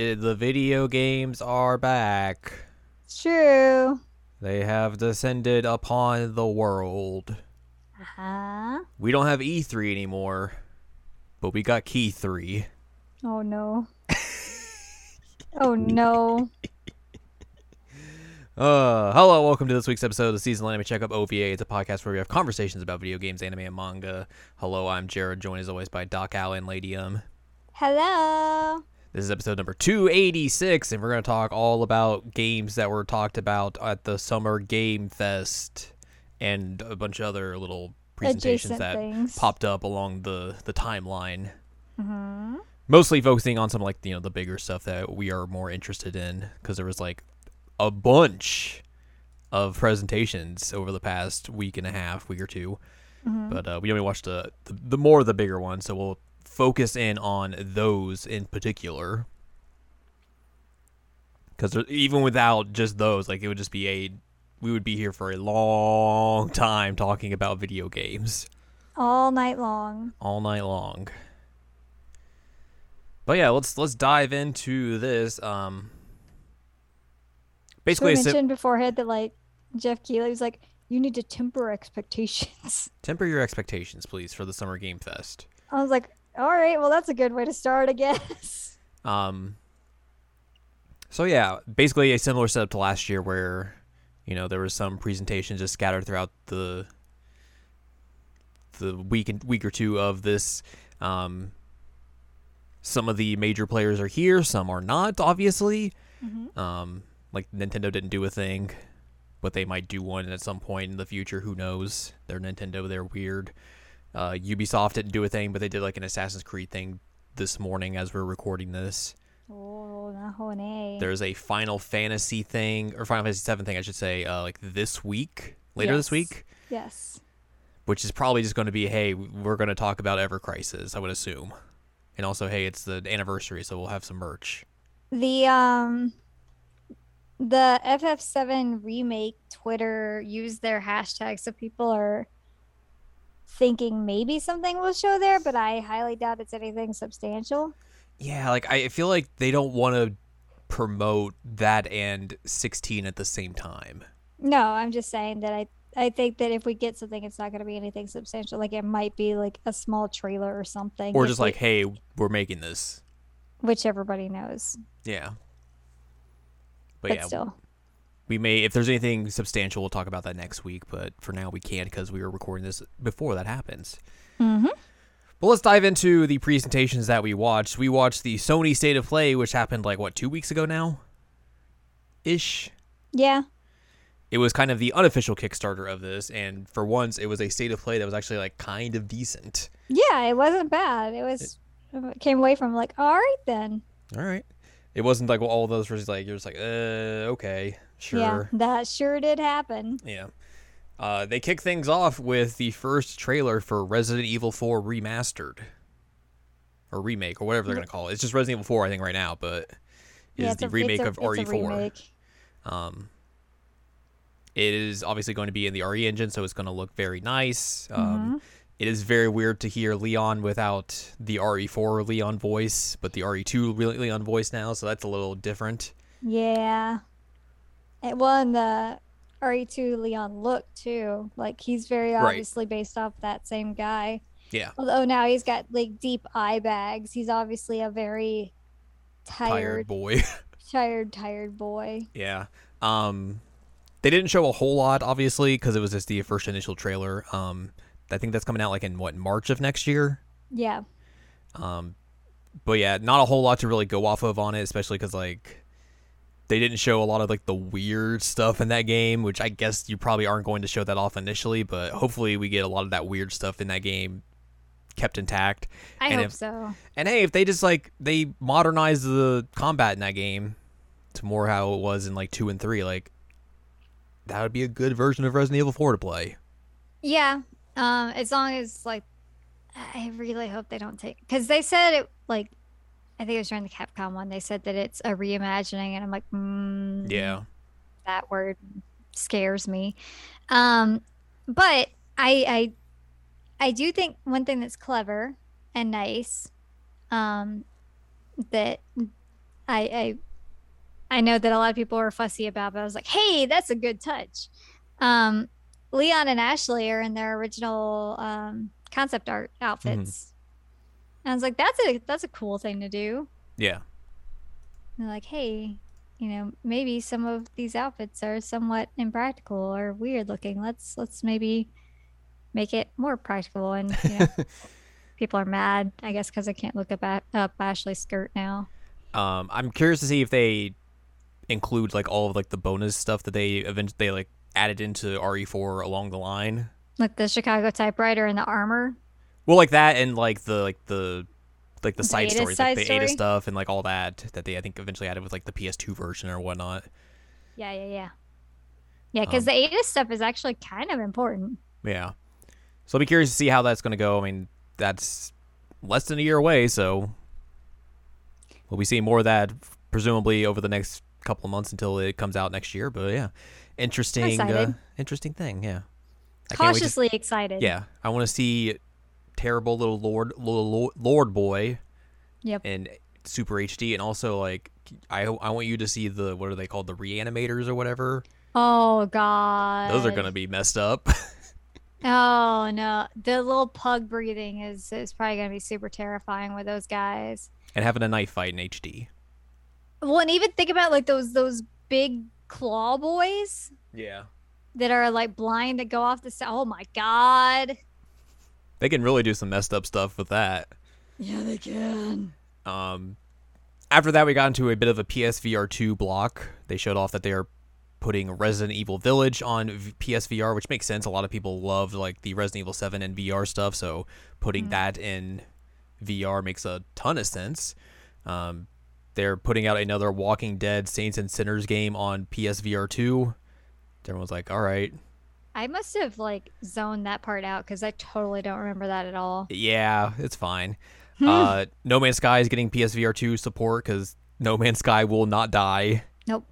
Al, i the video games are back. It's true. They have descended upon the world. Uh-huh. We don't have E3 anymore, but we got Key 3. Oh no. oh no. Uh, hello, welcome to this week's episode of the Seasonal Anime Checkup OVA. It's a podcast where we have conversations about video games, anime, and manga. Hello, I'm Jared, joined as always by Doc Allen, Lady Um. Hello. This is episode number 286, and we're going to talk all about games that were talked about at the Summer Game Fest and a bunch of other little presentations Adjacent that things. popped up along the, the timeline. hmm Mostly focusing on some like you know the bigger stuff that we are more interested in because there was like a bunch of presentations over the past week and a half, week or 2 But uh, we only watched the, the the more of the bigger ones, so we'll focus in on those in particular. Because even without just those, like it would just be a we would be here for a long time talking about video games All night long. all night long. But yeah, let's let's dive into this. Um, basically, we a sim- mentioned beforehand that like Geoff Keighley was like, you need to temper expectations. temper your expectations, please, for the Summer Game Fest. I was like, all right, well that's a good way to start, I guess. Um, so yeah, basically a similar setup to last year, where you know there was some presentations just scattered throughout the the week and week or two of this. Um, some of the major players are here, some are not, obviously. Um, like Nintendo didn't do a thing, but they might do one at some point in the future. Who knows? They're Nintendo. They're weird. Uh, Ubisoft didn't do a thing, but they did like an Assassin's Creed thing this morning as we're recording this. Oh. There's a Final Fantasy thing, or Final Fantasy Seven thing, I should say, uh, like this week, later this week, Yes. which is probably just going to be, hey, we're going to talk about Ever Crisis, I would assume, and also, hey, it's the anniversary, so we'll have some merch. The um the FF7 remake Twitter used their hashtag so people are thinking maybe something will show there, but I highly doubt it's anything substantial. Yeah, like I feel like they don't want to promote that and 16 at the same time. No, I'm just saying that I I think that if we get something it's not going to be anything substantial. Like it might be like a small trailer or something. Or just we- like, hey, we're making this. which everybody knows. Yeah. But, But, yeah, still. We may if there's anything substantial, we'll talk about that next week. But for now, we can't because we were recording this before that happens. Mhm. But let's dive into the presentations that we watched. We watched the Sony State of Play, which happened like what two weeks ago now, ish. Yeah. It was kind of the unofficial Kickstarter of this, and for once, it was a State of Play that was actually like kind of decent. Yeah, it wasn't bad. It was it came away from like, all right then. All right. It wasn't like all those versus like you're just like, uh, okay, sure. Yeah, that sure did happen. Yeah. Uh, they kick things off with the first trailer for Resident Evil 4 Remastered. Or remake, or whatever they're going to call it. It's just Resident Evil 4, I think, right now, but is yeah, the a, remake a, of it's RE4. remake. Um, it is obviously going to be in the RE engine, so it's going to look very nice. Um, Mhm. It is very weird to hear Leon without the RE4 Leon voice, but the RE2 re- Leon voice now, so that's a little different. Yeah. It won the RE2 Leon look too. Like he's very Right. obviously based off that same guy. Yeah. Although now he's got like deep eye bags. He's obviously a very Tired tired, boy. tired, tired boy. Yeah. Um, they didn't show a whole lot, obviously, because it was just the first initial trailer. Um, I think that's coming out like in what March of next year. Yeah. Um, but yeah, not a whole lot to really go off of on it, especially because like they didn't show a lot of like the weird stuff in that game, which I guess you probably aren't going to show that off initially, but hopefully we get a lot of that weird stuff in that game kept intact. I And hope if- so. And hey, if they just like they modernize the combat in that game to more how it was in like two and three, like that would be a good version of Resident Evil Four to play. Yeah. Um, as long as like, I really hope they don't take because they said it like, I think it was during the Capcom one. They said that it's a reimagining, and I'm like, mm, Yeah. that word scares me. Um, but I, I, I do think one thing that's clever and nice, um, that I, I I know that a lot of people were fussy about, but I was like, hey, that's a good touch. Um, Leon and Ashley are in their original um, concept art outfits. And I was like, that's a that's a cool thing to do. Yeah. And they're like, hey, you know, maybe some of these outfits are somewhat impractical or weird looking. Let's let's maybe make it more practical. And you know, people are mad, I guess, because I can't look up, at, up Ashley's skirt now. Um, I'm curious to see if they include like all of like the bonus stuff that they eventually they like added into RE4 along the line. Like the Chicago typewriter and the armor. Well, like that and like the like the like the, The side Ada stories, side like the Ada story? stuff and like all that that they I think eventually added with like the PS2 version or whatnot. Yeah, yeah, yeah. Yeah, because Um, the Ada stuff is actually kind of important. Yeah. So I'll be curious to see how that's going to go. I mean, that's less than a year away, so we'll be seeing more of that presumably over the next couple of months until it comes out next year. But yeah, interesting, uh, interesting thing. Yeah. I can't to- Cautiously excited. yeah, I want to see terrible little lord little Lord- boy Yep. in super HD, and also like I I want you to see the what are they called the reanimators or whatever. Oh god. Those are gonna be messed up. Oh no, the little pug breathing is is probably gonna be super terrifying with those guys. and having a knife fight in HD. Well, and even think about like those those big claw boys Yeah. that are like blind that go off the side. Oh my god. They can really do some messed up stuff with that. Yeah, they can. Um, after that, we got into a bit of a PSVR 2 block. They showed off that they are putting Resident Evil Village on v- PSVR, which makes sense. A lot of people love like the Resident Evil 7 and VR stuff, so putting that in VR makes a ton of sense. Um, they're putting out another Walking Dead Saints and Sinners game on PSVR 2. Everyone's like, all right, I must have like zoned that part out because I totally don't remember that at all. yeah, it's fine. uh, no Man's Sky is getting PSVR 2 support because No Man's Sky will not die. Nope.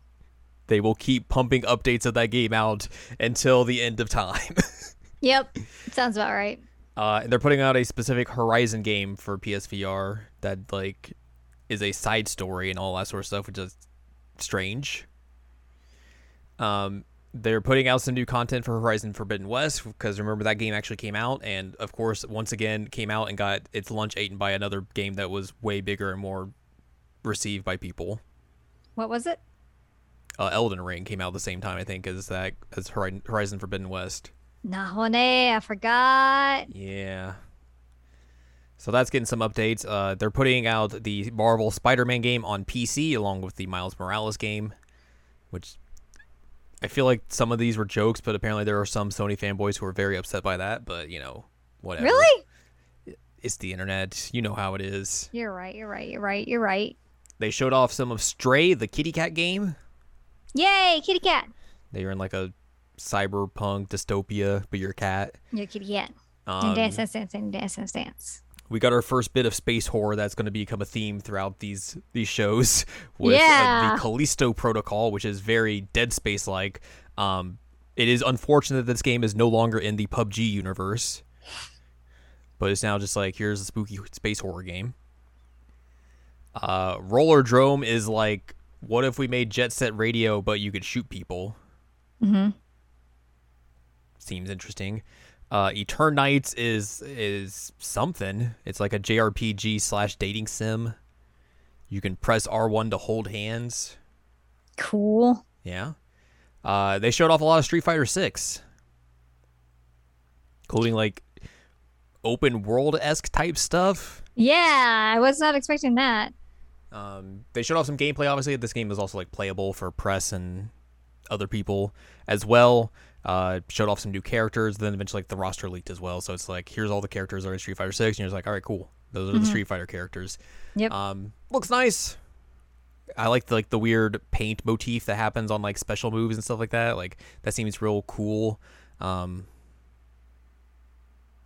They will keep pumping updates of that game out until the end of time. Yep. Sounds about right. Uh, and they're putting out a specific Horizon game for PSVR that like is a side story and all that sort of stuff, which is strange. Um, they're putting out some new content for Horizon Forbidden West because remember that game actually came out, and of course, once again, came out and got its lunch eaten by another game that was way bigger and more received by people. What was it? Uh, Elden Ring came out the same time, I think, as that as Horizon Forbidden West. Nahone, I forgot. Yeah. So that's getting some updates. Uh, they're putting out the Marvel Spider-Man game on PC along with the Miles Morales game, which I feel like some of these were jokes, but apparently there are some Sony fanboys who are very upset by that. But you know, whatever. Really? It's the internet. You know how it is. You're right. You're right. You're right. You're right. They showed off some of Stray, the kitty cat game. Yay, kitty cat. They were in like a cyberpunk dystopia, but you're a cat. You're a kitty cat. Um, and dance, dance, dance, and dance, dance, dance. We got our first bit of space horror that's going to become a theme throughout these these shows with uh, Yeah. the Callisto Protocol, which is very Dead Space like. Um, it is unfortunate that this game is no longer in the PUBG universe, but it's now just like here's a spooky space horror game. Uh, Rollerdrome is like, what if we made Jet Set Radio, but you could shoot people? Mm-hmm. seems interesting. Uh, Eternights is is something. It's like a JRPG slash dating sim. You can press R one to hold hands. Cool. Yeah. Uh, they showed off a lot of Street Fighter Six, including like open world esque type stuff. Yeah, I was not expecting that. Um, they showed off some gameplay. Obviously, this game is also like playable for press and other people as well. Uh, showed off some new characters. Then eventually, like the roster leaked as well. So it's like here's all the characters that are in Street Fighter Six, and you're just like, all right, cool. Those are the Street Fighter characters. Yep. Um, looks nice. I like the like the weird paint motif that happens on like special moves and stuff like that. Like that seems real cool. Um,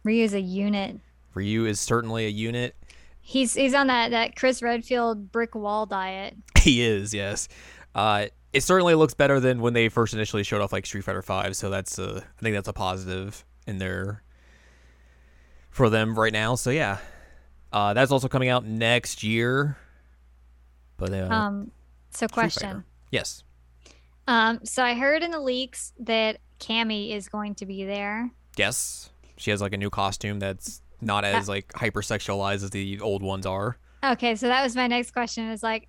Ryu's a unit. Ryu is certainly a unit. He's he's on that that Chris Redfield brick wall diet. He is, yes. Uh, it certainly looks better than when they first initially showed off like Street Fighter Five. So that's uh, I think that's a positive in there for them right now. So yeah, uh, that's also coming out next year. But uh, Um, so Street question. Fighter. Yes. Um, so I heard in the leaks that Cammy is going to be there. Yes. She has like a new costume that's not as like hypersexualized as the old ones are. Okay, so that was my next question. Is like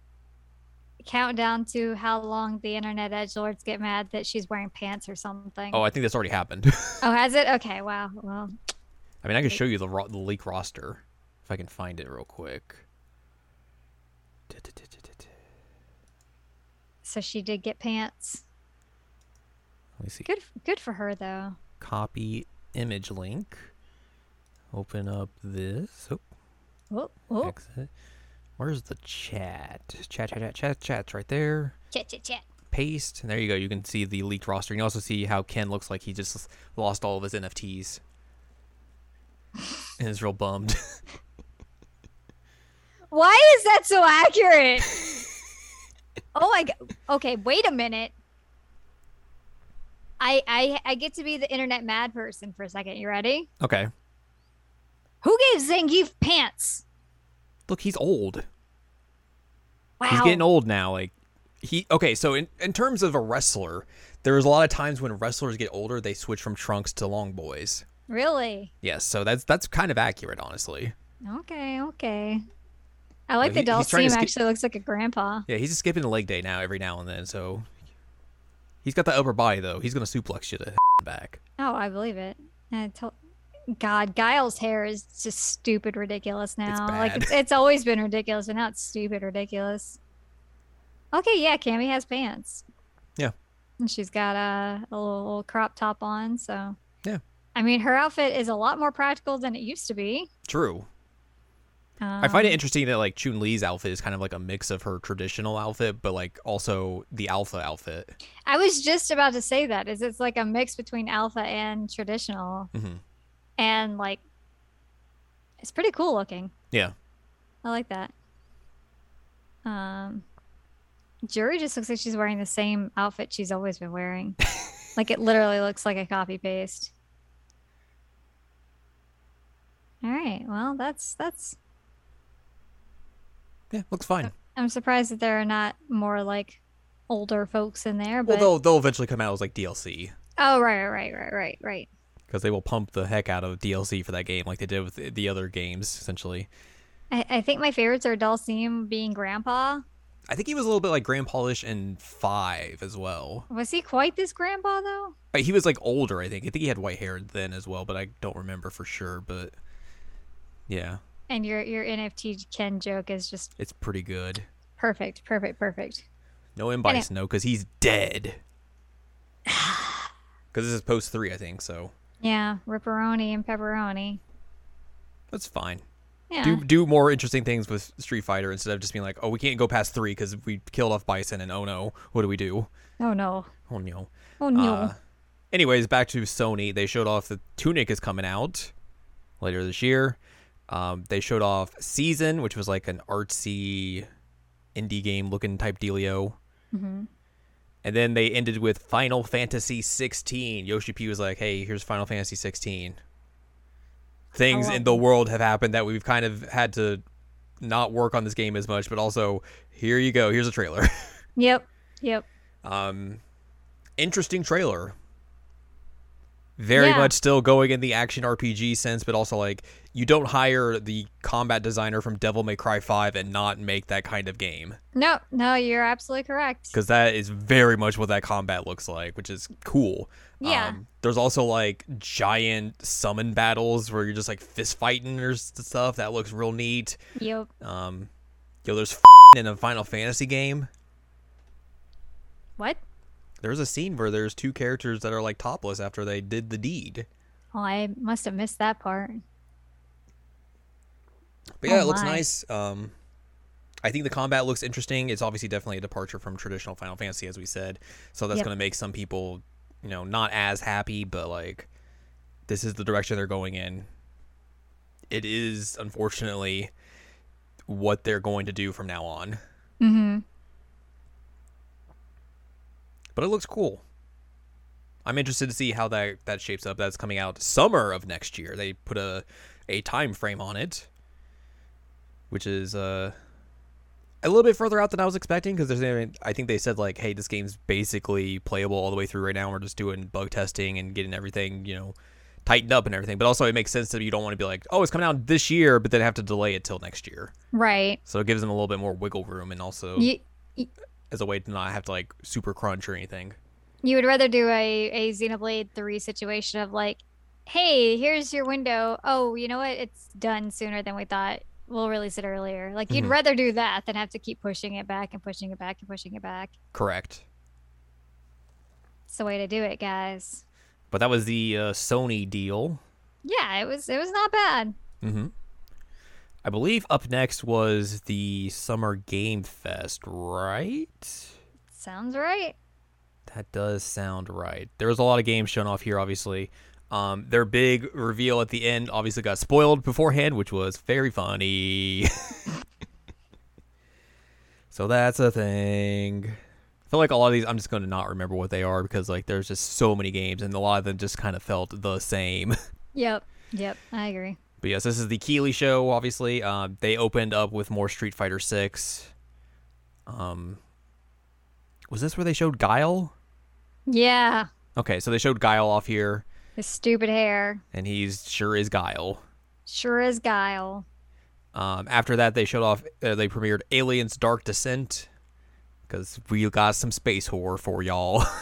countdown to how long the internet edge lords get mad that she's wearing pants or something. Oh, I think that's already happened. Oh, has it? Okay, wow. Well, I mean, I can show you the ro- the leak roster if I can find it real quick. so she did get pants. Let me see. Good, good for her though. Copy image link. Open up this. Oh, Oh, oh, exit. Where's the chat? Chat, chat, chat, chat, chat's right there. chat, chat, chat. Paste. And there you go. You can see the leaked roster. and You also see how Ken looks like he just lost all of his NFTs. and is real bummed. Why is that so accurate? oh my god. Okay, wait a minute. I I I get to be the internet mad person for a second. You ready? okay. Who gave Zangief pants? Look, he's old. Wow. He's getting old now. Like he okay. So in in terms of a wrestler, there's a lot of times when wrestlers get older, they switch from trunks to long boys. Really? Yes. So that's that's kind of accurate, honestly. Okay, okay. I like the he's trying to Dhalsim ski- actually looks like a grandpa. Yeah, he's just skipping the leg day now every now and then. So he's got the upper body though. He's gonna suplex you to back. Oh, I believe it. I told- God, Guile's hair is just stupid ridiculous now. Like it's, it's always been ridiculous, and now it's stupid ridiculous. Okay, yeah, Cammy has pants. Yeah. And she's got a, a little, little crop top on, so Yeah. I mean, her outfit is a lot more practical than it used to be. True. I find it Um, interesting that like Chun Li's outfit is kind of like a mix of her traditional outfit, but like also the alpha outfit. I was just about to say that is it's like a mix between alpha and traditional, hmm and like it's pretty cool looking. Yeah. I like that. Um, Juri just looks like she's wearing the same outfit she's always been wearing. like it literally looks like a copy paste. All right. Well, that's that's. Yeah, looks fine. I'm surprised that there are not more like older folks in there. Well, they'll they'll eventually come out as like DLC oh, right, right, right, right, right. Because they will pump the heck out of DLC for that game, like they did with the- the other games. Essentially, I, I think my favorites are Dhalsim being Grandpa. I think he was a little bit like Grand Polish in five as well. Was he quite this Grandpa though? Uh, He was like older, I think. I think he had white hair then as well, but I don't remember for sure. But yeah, And your your NFT Ken joke is just it's pretty good. perfect, perfect, perfect. No M Bison, no, because he's dead. Because this is post three, I think. So Yeah, ripperoni and pepperoni. that's fine. Yeah. Do do more interesting things with Street Fighter instead of just being like, oh, we can't go past three because we killed off Bison, and oh no, what do we do? oh no. Oh no. Oh no. Uh, anyways, back to Sony. They showed off the Tunic is coming out later this year. Um, they showed off Season, which was like an artsy indie game looking type dealio. hmm And then they ended with Final Fantasy 16. Yoshi P was like, "Hey, here's Final Fantasy 16." Things in the world have happened that we've kind of had to not work on this game as much, but also here you go. Here's a trailer. Yep. Yep. Um, interesting trailer. Very Yeah. much still going in the action RPG sense, but also like you don't hire the combat designer from Devil May Cry 5 and not make that kind of game No, no, you're absolutely correct. because that is very much what that combat looks like, which is cool. Yeah. Um, there's also like giant summon battles where you're just like fist fighting or stuff. That looks real neat. Yep. Um, yo, there's in a Final Fantasy game. What? There's a scene where there's two characters that are like topless after they did the deed. Oh, I must have missed that part. But yeah, Oh it looks my. nice. Um, I think the combat looks interesting. It's obviously definitely a departure from traditional Final Fantasy, as we said. So that's Yep. going to make some people, you know, not as happy, but like, this is the direction they're going in. It is, unfortunately, what they're going to do from now on. Mm-hmm. But it looks cool. I'm interested to see how that that shapes up. That's coming out summer of next year. They put a a time frame on it, which is uh a little bit further out than I was expecting because there's I think they said like, hey, this game's basically playable all the way through right now. We're just doing bug testing and getting everything, you know, tightened up and everything. But also, it makes sense that you don't want to be like, oh, it's coming out this year, but then have to delay it till next year. Right. So it gives them a little bit more wiggle room and also You as a way to not have to like super crunch or anything. you would rather do a a Xenoblade three situation of like, hey, here's your window. Oh, you know what? It's done sooner than we thought. We'll release it earlier. Like you'd Mhm. rather do that than have to keep pushing it back and pushing it back and pushing it back. Correct. It's the way to do it, guys. But that was the uh, Sony deal. Yeah, it was it was not bad. Mm-hmm. I believe up next was the Summer Game Fest, right? Sounds right. That does sound right. There was a lot of games shown off here, obviously. Um, their big reveal at the end obviously got spoiled beforehand, which was very funny. so that's a thing. I feel like a lot of these I'm just going to not remember what they are because like there's just so many games and a lot of them just kind of felt the same. Yep. Yep. I agree. But yes, this is the Keighley show. Obviously, um, they opened up with more Street Fighter Six. Um, was this where they showed Guile? Yeah. Okay, so they showed Guile off here, His stupid hair. and he's sure is Guile. Sure is Guile. Um, after that, they showed off. Uh, they premiered Aliens: Dark Descent because we got some space horror for y'all.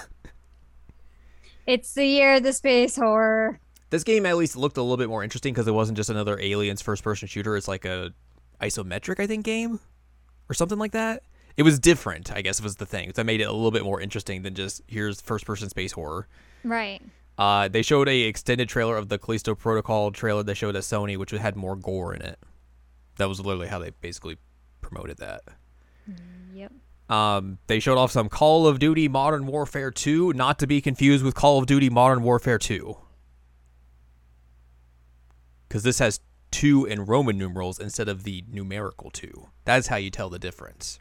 It's the year of the space horror. this game at least looked a little bit more interesting because it wasn't just another Aliens first-person shooter. It's like a isometric, I think, game or something like that. It was different, I guess, was the thing. That made it a little bit more interesting than just here's first-person space horror. Right. Uh, they showed a extended trailer of the Callisto Protocol trailer they showed at Sony, which had more gore in it. That was literally how they basically promoted that. Yep. Um, they showed off some Call of Duty Modern Warfare 2, not to be confused with Call of Duty Modern Warfare 2. Because this has 2 in Roman numerals instead of the numerical 2. That's how you tell the difference.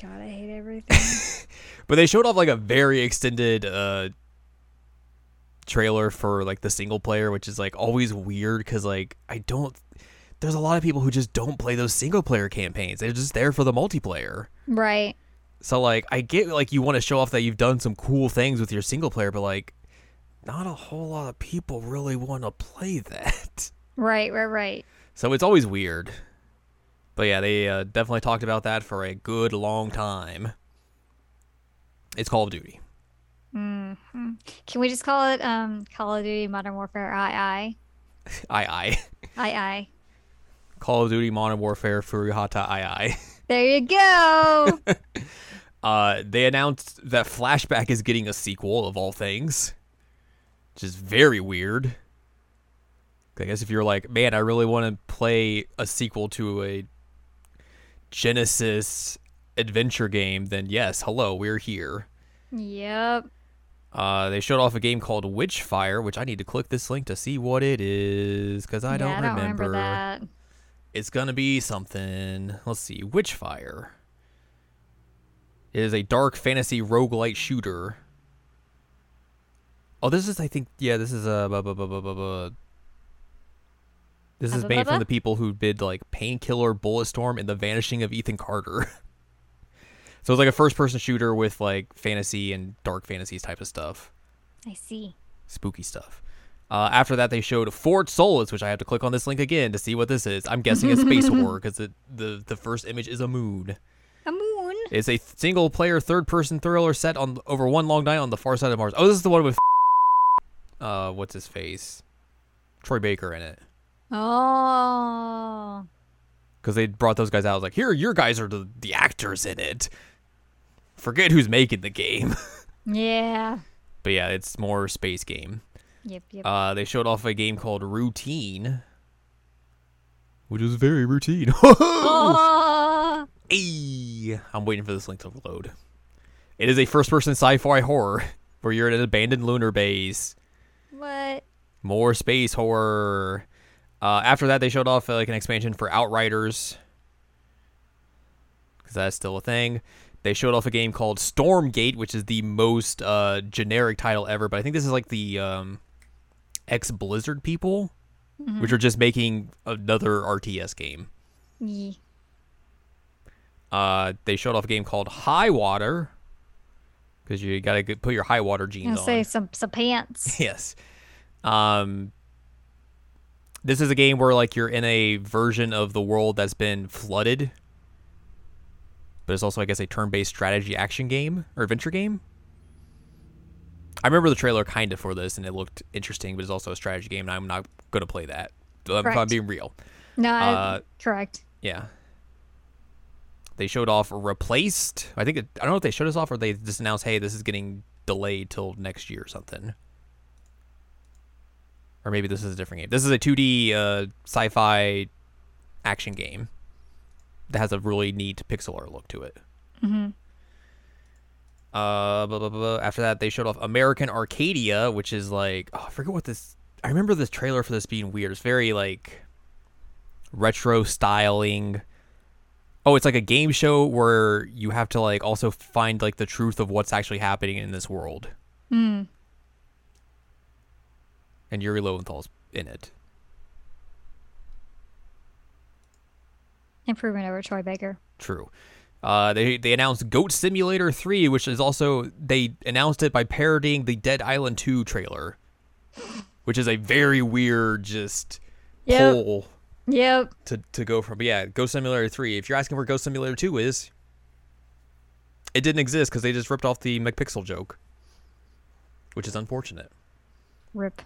God, I hate everything. But they showed off like a very extended uh trailer for like the single player, which is like always weird because like I don't. There's a lot of people who just don't play those single player campaigns. They're just there for the multiplayer. right. So like I get like you want to show off that you've done some cool things with your single player, but like not a whole lot of people really want to play that. Right. Right. Right. So it's always weird. But yeah, they uh, definitely talked about that for a good long time. It's Call of Duty. Hmm Can we just call it um Call of Duty Modern Warfare II? I I. II. Call of Duty Modern Warfare Furihata II. There you go. Uh, they announced that Flashback is getting a sequel of all things, which is very weird. I guess if you're like, man, I really want to play a sequel to a Genesis adventure game, then yes, hello, we're here. yep. Uh, they showed off a game called Witchfire, which I need to click this link to see what it is because I yeah, don't I don't remember. remember that. It's gonna be something. Let's see, Witchfire. It is a dark fantasy roguelite shooter. Oh, this is I think yeah, this is a bu- this is made from the people who did like Painkiller, Bulletstorm, and The Vanishing of Ethan Carter. so it's like a first-person shooter with like fantasy and dark fantasies type of stuff, I see. spooky stuff. Uh, after that, they showed Fort Solis, which I have to click on this link again to see what this is. I'm guessing it's space horror because the the first image is a moon. A moon. It's a single player third person thriller set on over one long night on the far side of Mars. Oh, this is the one with uh what's his face? Troy Baker in it. Oh. Cuz they brought those guys out. I was like, "Here, your guys are the, the actors in it." Forget who's making the game. Yeah. but yeah, it's more space game. Yep. Yep. Uh they showed off a game called Routine, which is very routine. oh. I'm waiting for this link to load. It is a first-person sci-fi horror where you're in an abandoned lunar base. What? More space horror. Uh, after that, they showed off uh, like an expansion for Outriders, because that's still a thing. They showed off a game called Stormgate, which is the most uh, generic title ever. But I think this is like the um, ex Blizzard people, which are just making another RTS game. Ye. Uh, they showed off a game called High Water because you got to put your high water jeans on. say some some pants. yes. Um, this is a game where like you're in a version of the world that's been flooded, but it's also I guess a turn-based strategy action game or adventure game. I remember the trailer kind of for this, and it looked interesting, but it's also a strategy game, and I'm not gonna play that. If I'm being real. No, Uh, correct. Yeah. They showed off replaced. I think it, I don't know if they showed us off or they just announced, "Hey, this is getting delayed till next year or something." Or maybe this is a different game. This is a 2D uh, sci-fi action game that has a really neat pixel art look to it. hmm Uh, blah, blah, blah. After that, they showed off American Arcadia, which is like oh, I forget what this. I remember this trailer for this being weird. It's very like retro styling. Oh, it's like a game show where you have to like also find like the truth of what's actually happening in this world, Mm. and Yuri Lowenthal's in it. Improvement over Troy Baker. True. Uh, they they announced Goat Simulator 3, which is also they announced it by parodying the Dead Island 2 trailer, which is a very weird just Yep. pull Yep. to to go from. But yeah, Goat Simulator 3. If you're asking where Goat Simulator 2 is, it didn't exist because they just ripped off the McPixel joke, which is unfortunate. Rip.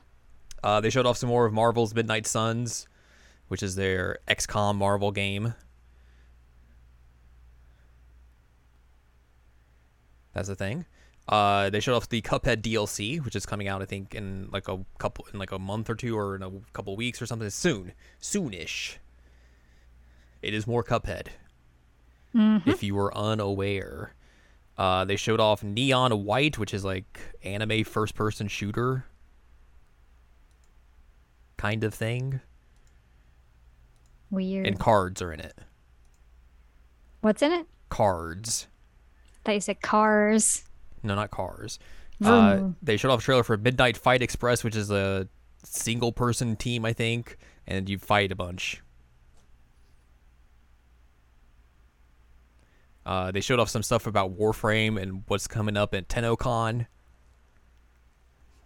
Uh, they showed off some more of Marvel's Midnight Suns, which is their XCOM Marvel game. That's the thing. Uh, they showed off the Cuphead DLC, which is coming out, I think, in like a couple, in like a month or two, or in a couple weeks or something. Soon, soonish. It is more Cuphead. Mm-hmm. If you were unaware, uh, they showed off Neon White, which is like anime first-person shooter kind of thing, Weird. and cards are in it. What's in it? Cards. Thought you said cars. No, not cars. Uh, they showed off a trailer for Midnight Fight Express, which is a single person team, I think, and you fight a bunch. Uh, they showed off some stuff about Warframe and what's coming up at TennoCon.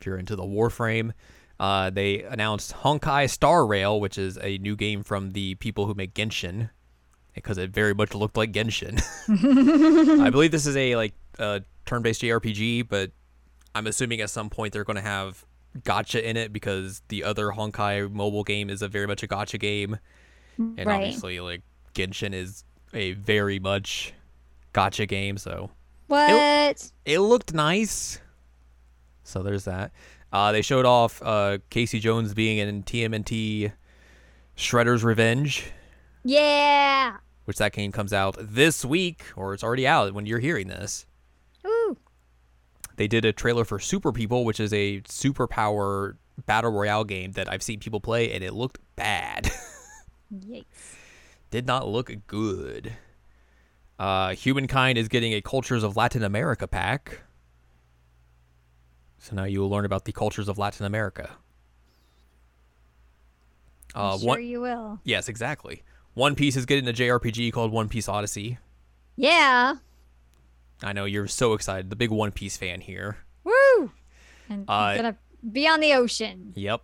If you're into the Warframe, uh, they announced Honkai Star Rail, which is a new game from the people who make Genshin, because it very much looked like Genshin. I believe this is a like uh, turn-based JRPG, but I'm assuming at some point they're going to have gotcha in it because the other Honkai mobile game is a very much a gotcha game, and right. obviously like Genshin is a very much gotcha game. So What? it looked nice. So there's that. Uh, they showed off uh, Casey Jones being in TMNT Shredder's Revenge, Yeah. which that game comes out this week, or it's already out when you're hearing this. Ooh. They did a trailer for Super People, which is a superpower battle royale game that I've seen people play, and it looked bad. Yikes. Did not look good. Uh, Humankind is getting a Cultures of Latin America pack. So now you will learn about the cultures of Latin America. Uh, sure one, you will. yes, exactly. One Piece is getting a JRPG called One Piece Odyssey. Yeah. I know you're so excited, the big One Piece fan here. Woo. And Uh, gonna be on the ocean. Yep.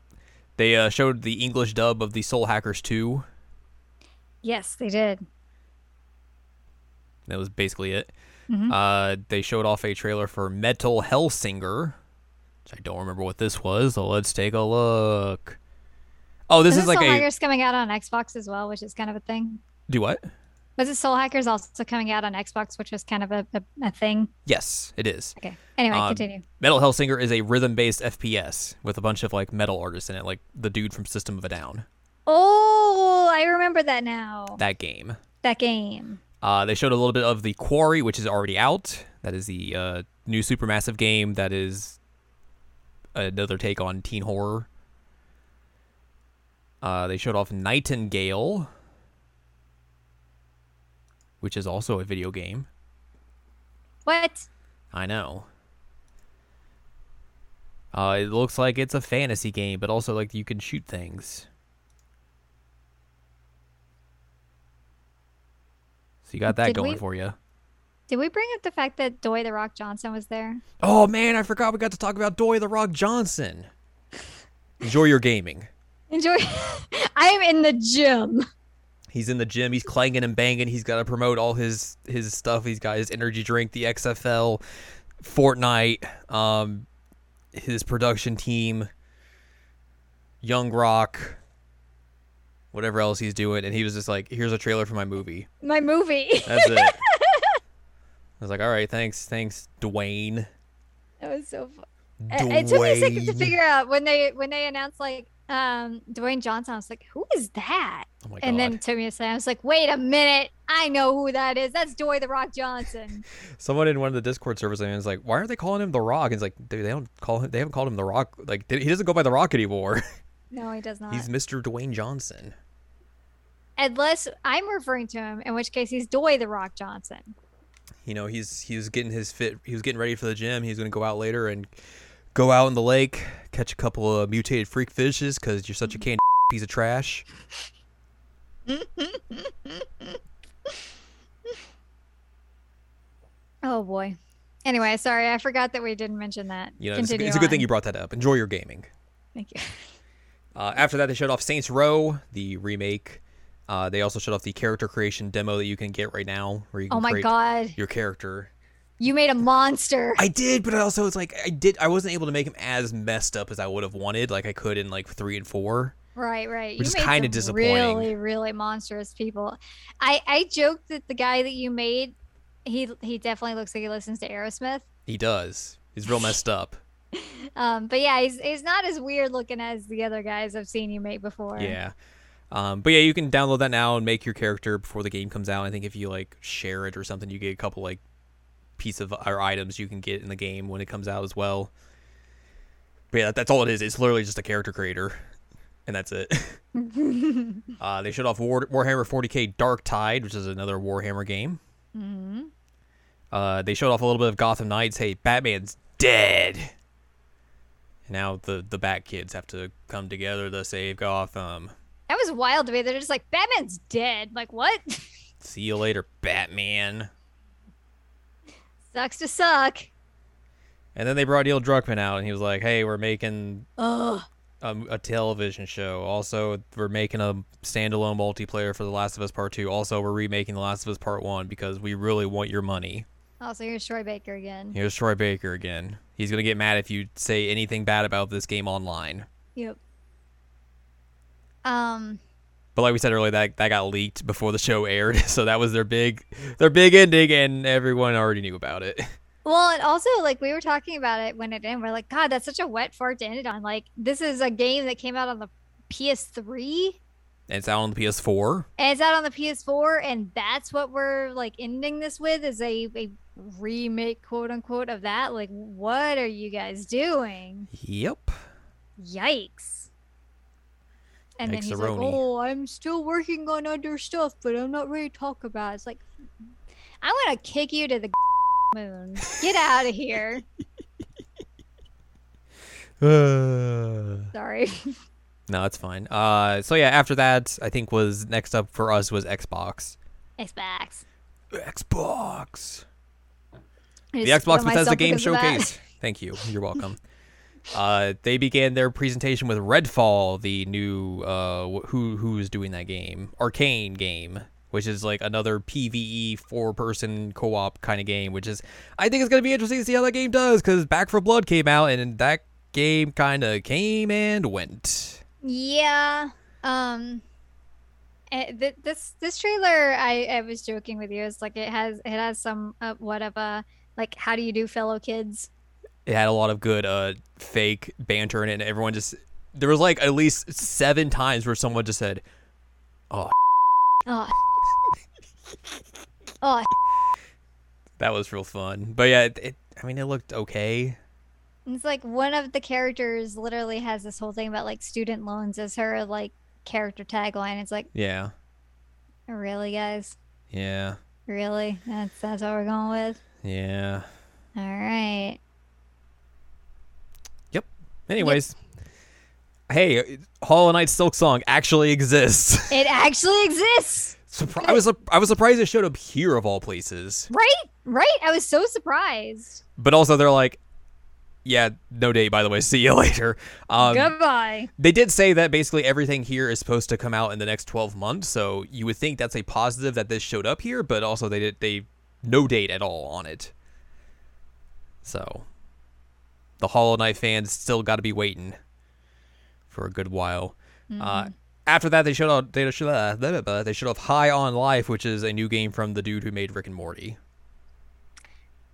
They uh, showed the English dub of the Soul Hackers 2. Yes, they did. That was basically it. Mhm. Uh, they showed off a trailer for Metal Hellsinger, which I don't remember what this was. So let's take a look. Oh, this is like Soul a Hackers coming out on Xbox as well, which is kind of a thing. do what? Was it Soul Hackers also coming out on Xbox, which was kind of a, a, a thing? Yes, it is. Okay. Anyway, Um, continue. Metal Hellsinger is a rhythm-based FPS with a bunch of like metal artists in it, like the dude from System of a Down. Oh, I remember that now. That game. That game. Uh, they showed a little bit of the Quarry, which is already out. That is the uh, new supermassive game that is another take on teen horror. Uh, they showed off Nightingale, which is also a video game. What? I know. Uh, it looks like it's a fantasy game, but also like you can shoot things. So you got that Did going we- for you. Did we bring up the fact that Doy the Rock Johnson was there? Oh man, I forgot we got to talk about Doy the Rock Johnson. Enjoy your gaming. Enjoy. I am in the gym. He's in the gym. He's clanging and banging. He's got to promote all his his stuff. He's got his energy drink, the XFL, Fortnite, um, his production team, Young Rock, whatever else he's doing. And he was just like, "Here's a trailer for my movie." My movie. That's it. I was like, "All right, thanks, thanks, Dwayne." that was so fun. It, it took me a second to figure out when they when they announced like um Dwayne Johnson. I was like, who is that? Oh my god! and then it took me a second. I was like, wait a minute. I know who that is. That's Dwayne the Rock Johnson. Someone in one of the Discord servers and was like, "Why aren't they calling him the Rock?" And it's like, dude, they don't call him. They haven't called him the Rock. Like, he doesn't go by the Rock anymore. No, he does not. He's Mr. Dwayne Johnson. Unless I'm referring to him, in which case he's Doy the Rock Johnson. You know, he's he was getting his fit. He was getting ready for the gym. He's gonna go out later and go out in the lake, catch a couple of mutated freak fishes because you're such a candy piece of trash. Oh boy. Anyway, sorry, I forgot that we didn't mention that. You know, it's a, it's a good thing you brought that up. Enjoy your gaming. Thank you. Uh, after that, they showed off Saints Row, the remake. Uh, they also showed off the character creation demo that you can get right now, where you can Oh my create god, your character. You made a monster. I did, but I also it's like I did. I wasn't able to make him as messed up as I would have wanted, like I could in like three and four. Right, right. Which you is kinda some disappointing. Really, really monstrous people. I I joked that the guy that you made, he he definitely looks like he listens to Aerosmith. He does. He's real messed up. Um, but yeah, he's he's not as weird looking as the other guys I've seen you make before. Yeah. Um, but yeah, you can download that now and make your character before the game comes out. I think if you like share it or something, you get a couple like piece of or items you can get in the game when it comes out as well. But yeah, that's all it is. It's literally just a character creator, and that's it. uh, they showed off War- Warhammer 40k Dark Tide, which is another Warhammer game. hmm Uh, they showed off a little bit of Gotham Knights. Hey, Batman's dead. And now the the Bat Kids have to come together to save Gotham. That was wild to me. They're just like Batman's dead. Like what? See you later, Batman. Sucks to suck. And then they brought Neil Druckmann out, and he was like, "Hey, we're making Ugh. a, a television show. Also, we're making a standalone multiplayer for The Last of Us Part Two. Also, we're remaking The Last of Us Part One because we really want your money." Also, here's Troy Baker again. Here's Troy Baker again. He's gonna get mad if you say anything bad about this game online. Yep. Um. But like we said earlier, that that got leaked before the show aired, so that was their big their big ending, and everyone already knew about it. Well, and also like we were talking about it when it ended. We're like, God, that's such a wet fart to end it on. Like, this is a game that came out on the PS3 And it's out on the PS4. and it's out on the PS4, and that's what we're like ending this with is a, a remake, quote unquote, of that. Like, what are you guys doing? Yep. Yikes. And then he's like, Oh, I'm still working on other stuff, but I'm not ready to talk about it. It's like, I want to kick you to the moon. Get out of here. Sorry. No, it's fine. Uh, so yeah, after that, I think was next up for us was Xbox. Xbox. Xbox. The Xbox Bethesda Game because of that. Showcase. Thank you. You're welcome. uh, they began their presentation with Redfall, the new uh, who who's doing that game? Arkane game, which is like another PVE four-person co-op kind of game. Which is, I think it's gonna be interesting to see how that game does because Back for Blood came out and that game kind of came and went. Yeah. Um. eh, th- this this trailer, I I was joking with you. It's like it has it has some uh, what of a like how do you do fellow kids? It had a lot of good uh fake banter in it and everyone just there was like at least seven times where someone just said Oh. oh. oh." that was real fun but yeah it, it i mean it looked okay It's like one of the characters literally has this whole thing about like student loans as her like character tagline. It's like, yeah really, guys? yeah Really? That's that's what we're going with. yeah All right. Anyways hey Hollow Knight Silksong actually exists It actually exists. Surpri- I was I was surprised it showed up here of all places. Right? Right? I was so surprised. But also they're like, yeah, no date by the way. See you later. Um, Goodbye. They did say that basically everything here is supposed to come out in the next 12 months, so you would think that's a positive that this showed up here, but also they did they no date at all on it. So the Hollow Knight fans still got to be waiting for a good while. Uh, after that, they showed off they showed, uh, blah, blah, blah, they showed off High on Life, which is a new game from the dude who made Rick and Morty.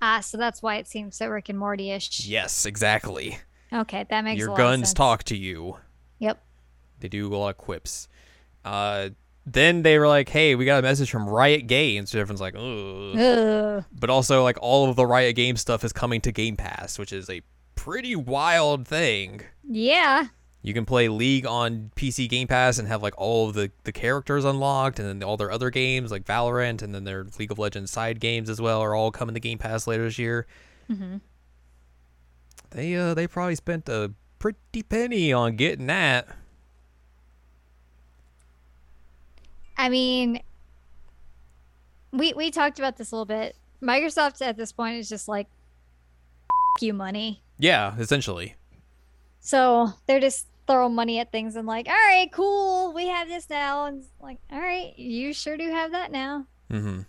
Ah, so that's why it seems so Rick and Morty ish. Yes, exactly. Okay, that makes Your guns talk to you. Yep. They do a lot of quips. Uh, then they were like, "Hey, we got a message from Riot Games." So everyone's like, "Ugh." Ugh. But also, like, all of the Riot Games stuff is coming to Game Pass, which is a pretty wild thing. Yeah. You can play League on PC Game Pass and have like all of the, the characters unlocked, and then all their other games like Valorant, and then their League of Legends side games as well are all coming to Game Pass later this year. Mhm. They uh they probably spent a pretty penny on getting that. I mean, we we talked about this a little bit. Microsoft at this point is just like "F- you money. Yeah, essentially. So they're just throwing money at things and like, all right, cool, we have this now, and it's like, all right, you sure do have that now. Mm-hmm.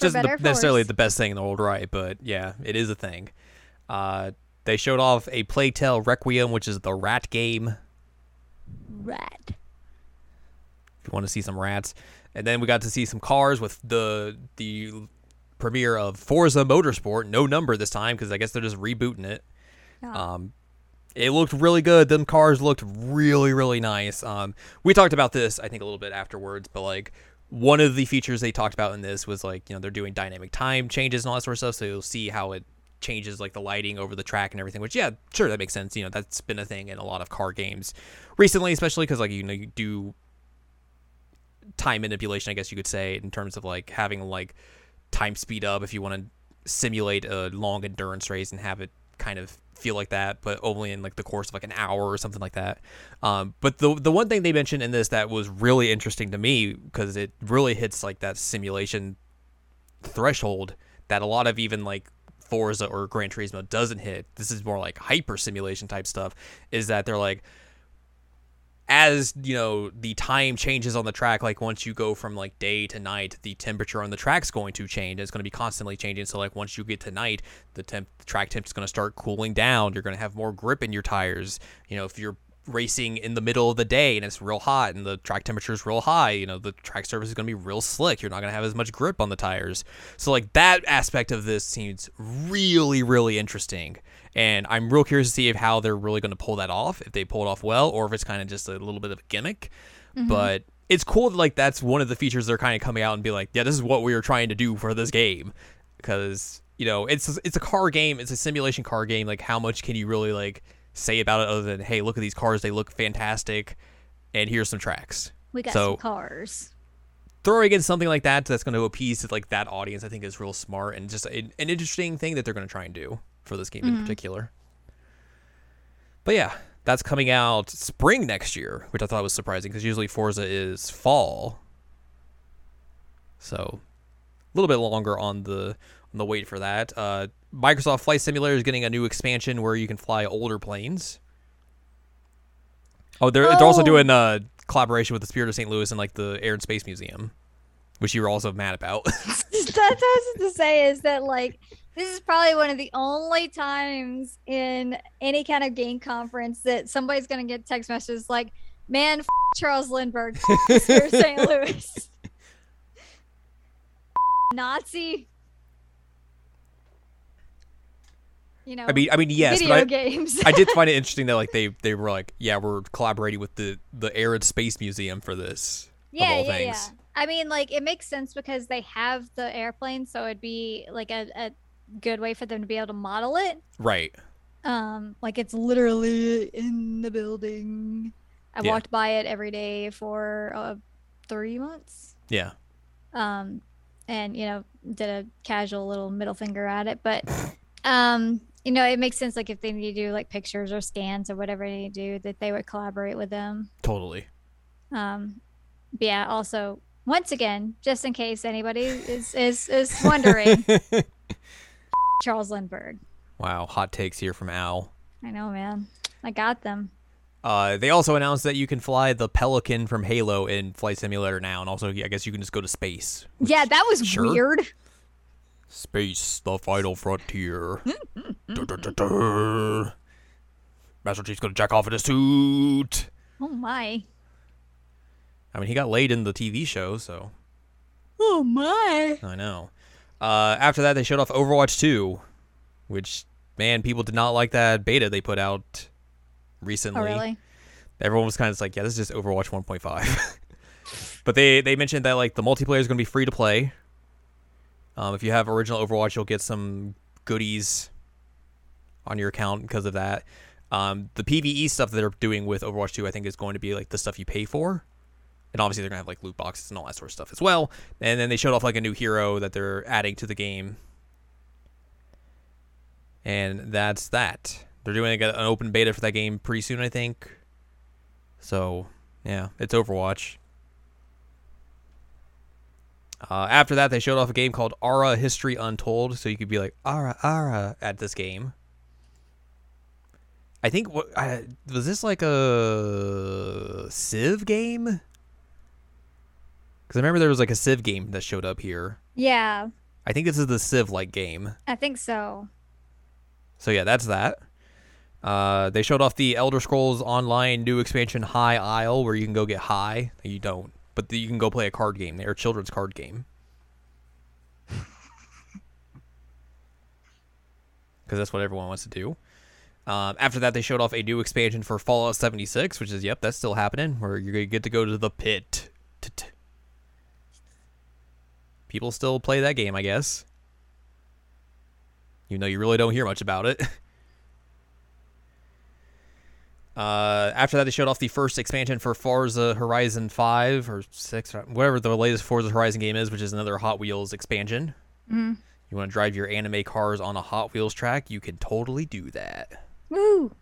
Just or necessarily the best thing in the world, right? But yeah, it is a thing. Uh, they showed off a Plague Tale Requiem, which is the rat game. rat. If you want to see some rats, and then we got to see some cars with the the premiere of Forza Motorsport. No number this time because I guess they're just rebooting it. Yeah. Um, it looked really good. Them cars looked really, really nice. Um, we talked about this, I think, a little bit afterwards, but like one of the features they talked about in this was like, you know, they're doing dynamic time changes and all that sort of stuff. So you'll see how it changes like the lighting over the track and everything, which, yeah, sure, that makes sense. You know, that's been a thing in a lot of car games recently, especially because, like, you know, you do time manipulation, I guess you could say, in terms of like having like time speed up if you want to simulate a long endurance race and have it kind of feel like that, but only in like the course of like an hour or something like that. Um, but the the one thing they mentioned in this that was really interesting to me because it really hits like that simulation threshold that a lot of even like Forza or Gran Turismo doesn't hit. This is more like hyper simulation type stuff. Is that they're like as you know the time changes on the track like once you go from like day to night the temperature on the track's going to change. It's going to be constantly changing. So like once you get to night the temp the track temp is going to start cooling down. You're going to have more grip in your tires. You know if you're racing in the middle of the day and it's real hot and the track temperature is real high you know the track surface is going to be real slick. You're not going to have as much grip on the tires. So like that aspect of this seems really really interesting and I'm real curious to see if how they're really going to pull that off, if they pull it off well, or if it's kind of just a little bit of a gimmick. Mm-hmm. But it's cool that like that's one of the features they're kind of coming out and be like, yeah, this is what we were trying to do for this game, because you know it's it's a car game, it's a simulation car game. Like, how much can you really like say about it other than hey, look at these cars, they look fantastic, and here's some tracks. We got So- some cars. Throwing in something like that that's going to appease to like that audience, I think is real smart and just an, an interesting thing that they're going to try and do for this game in particular. But yeah, that's coming out spring next year, which I thought was surprising because usually Forza is fall. So a little bit longer on the on the wait for that. Uh, Microsoft Flight Simulator is getting a new expansion where you can fly older planes. Oh, they're they're also Oh. doing uh collaboration with the Spirit of St. Louis and like the Air and Space Museum, which you were also mad about. That's what I was to say is that like this is probably one of the only times in any kind of game conference that somebody's gonna get text messages like, "Man, f- Charles Lindbergh, St. Louis, Nazi." You know, I mean, I mean, yes, video I, games. I did find it interesting that like they they were like, yeah, we're collaborating with the the Air and Space Museum for this. yeah, yeah, things. yeah. I mean, like it makes sense because they have the airplane, so it'd be like a, a good way for them to be able to model it. Right. Um, like it's literally in the building. I Yeah. walked by it every day for uh, three months. Yeah. Um, and you know, did a casual little middle finger at it, but um, you know, it makes sense. Like if they need to do like pictures or scans or whatever they need to do, that they would collaborate with them. Totally. Um, but yeah, also Once again, just in case anybody is is is wondering, Charles Lindbergh. Wow, hot takes here from Al. I know, man. I got them. Uh, they also announced that you can fly the Pelican from Halo in Flight Simulator now, and also I guess you can just go to space. Yeah, that was Sure. weird. Space, the final frontier. Master Chief's gonna jack off in a suit. Oh my. I mean, he got laid in the TV show, so Oh my. I know. Uh, after that, they showed off Overwatch 2, which man, people did not like that beta they put out recently. Oh really? Everyone was kind of like, yeah, this is just Overwatch 1.5. but they they mentioned that like the multiplayer is going to be free to play. Um, if you have original Overwatch, you'll get some goodies on your account because of that. Um, the PVE stuff that they're doing with Overwatch 2, I think, is going to be like the stuff you pay for. And obviously, they're to have like loot boxes and all that sort of stuff as well. And then they showed off like a new hero that they're adding to the game. And that's that. They're doing an open beta for that game pretty soon, I think. So, yeah, it's Overwatch. Uh, after that, they showed off a game called Ara History Untold, so you could be like Ara Ara at this game. I think what I, was this like a Civ game? Because I remember there was like a Civ game that showed up here. Yeah, I think this is the Civ like game. I think so. So yeah, that's that. Uh, they showed off the Elder Scrolls Online new expansion High Isle, where you can go get high. You don't, but you can go play a card game. They're a children's card game. Because that's what everyone wants to do. Um, after that, they showed off a new expansion for Fallout 76, which is yep, that's still happening. Where you're gonna get to go to the pit. T-t. People still play that game, I guess. Even though you really don't hear much about it. Uh, after that, they showed off the first expansion for Forza Horizon 5 or 6, or whatever the latest Forza Horizon game is, which is another Hot Wheels expansion. Mm. You want to drive your anime cars on a Hot Wheels track? You can totally do that. Woo.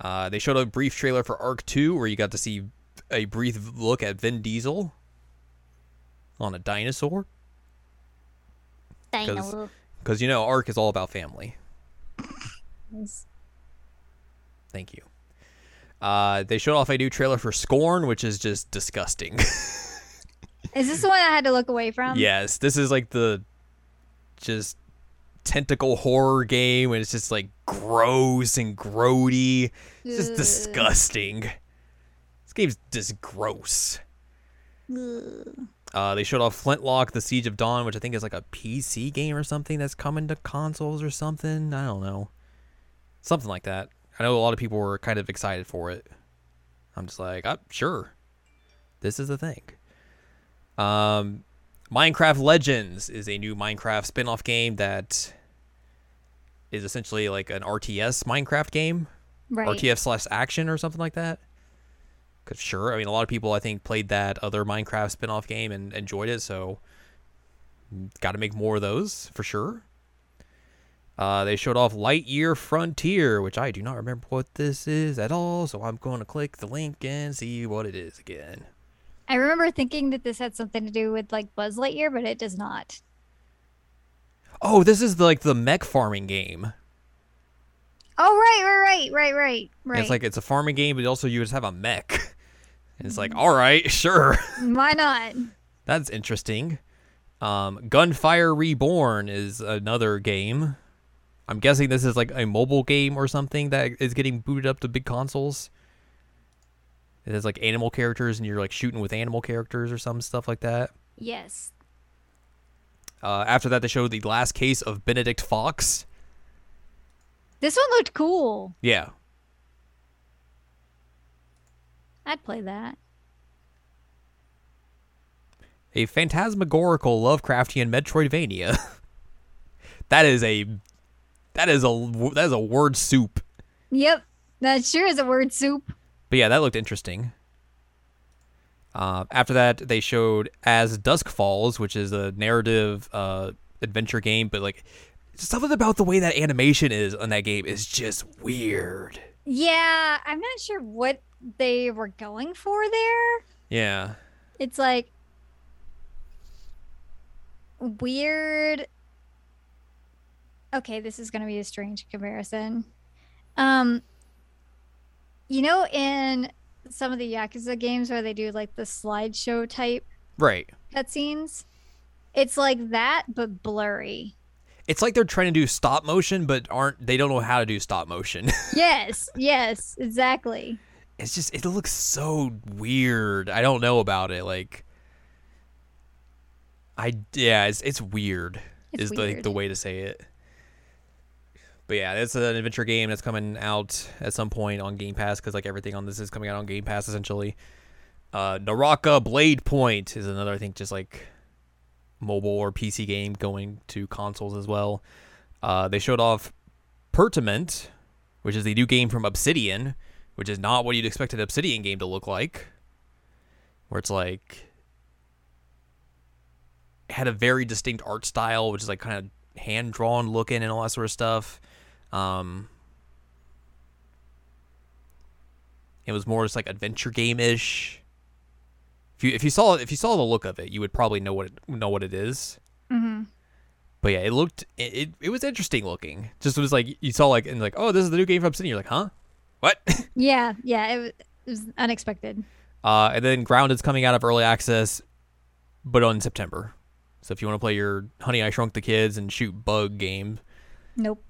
Uh, they showed a brief trailer for ARK 2 where you got to see a brief look at Vin Diesel on a dinosaur. Because, you know, ARK is all about family. Thank you. Uh, they showed off a new trailer for Scorn, which is just disgusting. Is this the one I had to look away from? yes, this is like the just tentacle horror game, and it's just like gross and grody. It's just Ugh. disgusting. This game's just gross. Ugh. Uh, they showed off Flintlock: The Siege of Dawn, which I think is like a PC game or something that's coming to consoles or something. I don't know, something like that. I know a lot of people were kind of excited for it. I'm just like, uh, sure, this is the thing. Um, Minecraft Legends is a new Minecraft spin-off game that is essentially like an RTS Minecraft game, Right. RTS slash action or something like that. Cause sure, I mean a lot of people I think played that other Minecraft spin-off game and enjoyed it, so got to make more of those for sure. Uh, they showed off Lightyear Frontier, which I do not remember what this is at all, so I'm going to click the link and see what it is again. I remember thinking that this had something to do with like Buzz Lightyear, but it does not. Oh, this is the, like the mech farming game. Oh right, right, right, right, right, right. It's like it's a farming game, but also you just have a mech. And it's like, all right, sure. why not? That's interesting. Um, Gunfire Reborn is another game. I'm guessing this is like a mobile game or something that is getting booted up to big consoles. It has like animal characters, and you're like shooting with animal characters or some stuff like that. Yes. Uh, after that, they showed the last case of Benedict Fox. This one looked cool. Yeah, I'd play that. a phantasmagorical Lovecraftian Metroidvania. that is a that is a that is a word soup. Yep. That sure is a word soup. But yeah, that looked interesting. Uh, after that, they showed As Dusk Falls, which is a narrative uh, adventure game, but like something about the way that animation is on that game is just weird. Yeah, I'm not sure what they were going for there. Yeah, It's like weird. Okay, this is going to be a strange comparison. Um, you know, in some of the Yakuza games where they do like the slideshow type Right. cutscenes, it's like that but blurry. It's like they're trying to do stop motion, but aren't they don't know how to do stop motion. Yes, yes, exactly. it's just it looks so weird. I don't know about it. Like, I yeah, it's it's weird. It's is like weird. the way to say it. But yeah, it's an adventure game that's coming out at some point on Game Pass because like everything on this is coming out on Game Pass essentially. Uh, Naraka Blade Point is another I think just like mobile or PC game going to consoles as well. Uh, they showed off Pentiment, which is the new game from Obsidian, which is not what you'd expect an Obsidian game to look like. Where it's like had a very distinct art style, which is like kind of hand drawn looking and all that sort of stuff. Um, it was more just like adventure game ish. If you if you saw if you saw the look of it, you would probably know what it know what it is. hmm But yeah, it looked it, it, it was interesting looking. Just was like you saw like and like oh this is the new game from Obsidian. You're like huh, what? Yeah, yeah, it was, it was unexpected. uh, and then Grounded's coming out of early access, but on September. So if you want to play your Honey I Shrunk the Kids and shoot bug game, Nope,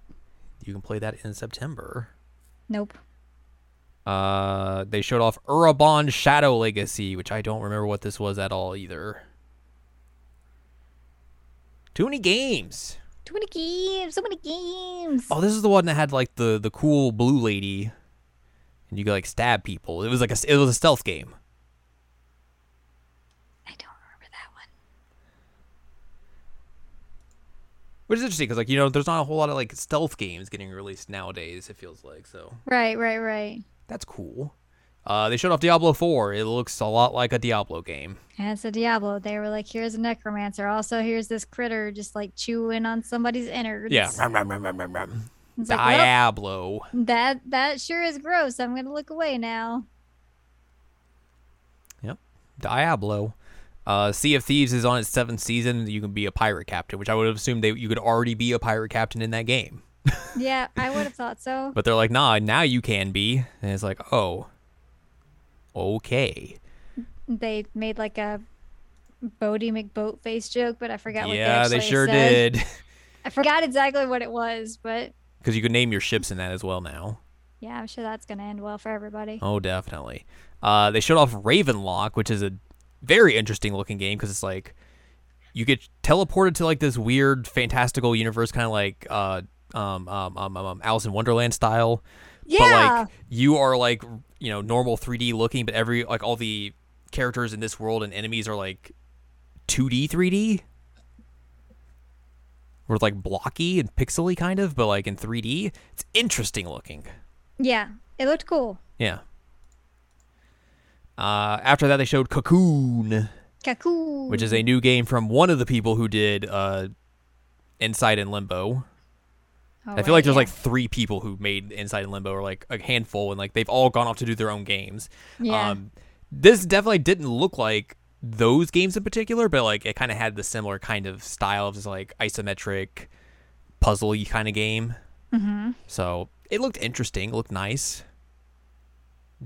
you can play that in September. nope. Uh, they showed off Ereban Shadow Legacy, which I don't remember what this was at all either. Too many games. Too many games, so many games. Oh, this is the one that had like the the cool blue lady, and you could like stab people. It was like a it was a stealth game. I don't remember that one. Which is interesting because like you know there's not a whole lot of like stealth games getting released nowadays. It feels like so Right, right, right. That's cool. Uh, they showed off Diablo 4. It looks a lot like a Diablo game. And it's a Diablo. They were like, here's a necromancer. Also, here's this critter just like chewing on somebody's innards. Yeah, It's like, well, Diablo. that that sure is gross. I'm gonna look away now. Yep. Diablo. Uh, sea of Thieves is on its seventh season. You can be a pirate captain, which I would have assumed they you could already be a pirate captain in that game. Yeah, I would have thought so. But they're like, nah, now you can be. And it's like, oh, okay. They made like a Boaty McBoatface joke, but I forgot what yeah, they they sure said. did. I forgot exactly what it was, but Because you can name your ships in that as well now. yeah, I'm sure that's gonna end well for everybody. Oh, definitely. Uh, they showed off Ravenlok, which is a very interesting looking game because it's like you get teleported to like this weird fantastical universe, kind of like uh, um, um, um, um, um, Alice in Wonderland style. But like you are like you know normal 3D looking, but every like all the characters in this world and enemies are like 2D, 3D. Or like blocky and pixely kind of, but like in 3D. It's interesting looking. yeah, it looked cool. Yeah. Uh, after that, they showed Cocoon, Cocoon. which is a new game from one of the people who did uh, Inside and Limbo. Oh, I feel right, like there's yeah. like three people who made Inside and Limbo, or like a handful, and like they've all gone off to do their own games. yeah, Um, this definitely didn't look like those games in particular, but like it kind of had the similar kind of style of this like isometric puzzle-y kind of game. mm-hmm. So it looked interesting, looked nice.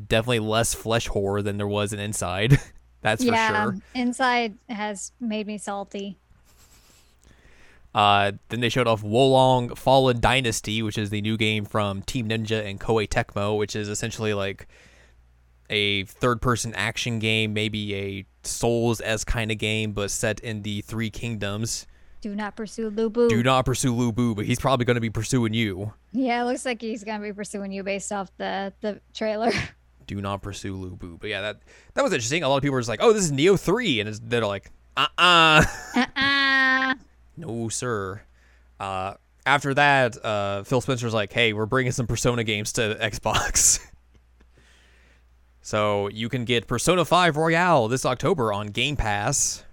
Definitely less flesh horror than there was in Inside. That's yeah. for sure. Inside has made me salty. Uh, then they showed off Wo Long Fallen Dynasty, which is the new game from Team Ninja and Koei Tecmo, which is essentially like a third-person action game, maybe a Souls-esque kind of game, but set in the Three Kingdoms. Do not pursue Lu Bu. Do not pursue Lu Bu, but he's probably going to be pursuing you. Yeah, it looks like he's gonna be pursuing you based off the the trailer. do not pursue Lu Bu. But yeah, that that was interesting. A lot of people were just like, "Oh, this is Nioh 3," and it's, they're like, "Uh-uh, uh-uh. No, sir." Uh, after that, uh, Phil Spencer's like, "Hey, we're bringing some Persona games to Xbox." so you can get Persona 5 Royal this October on Game Pass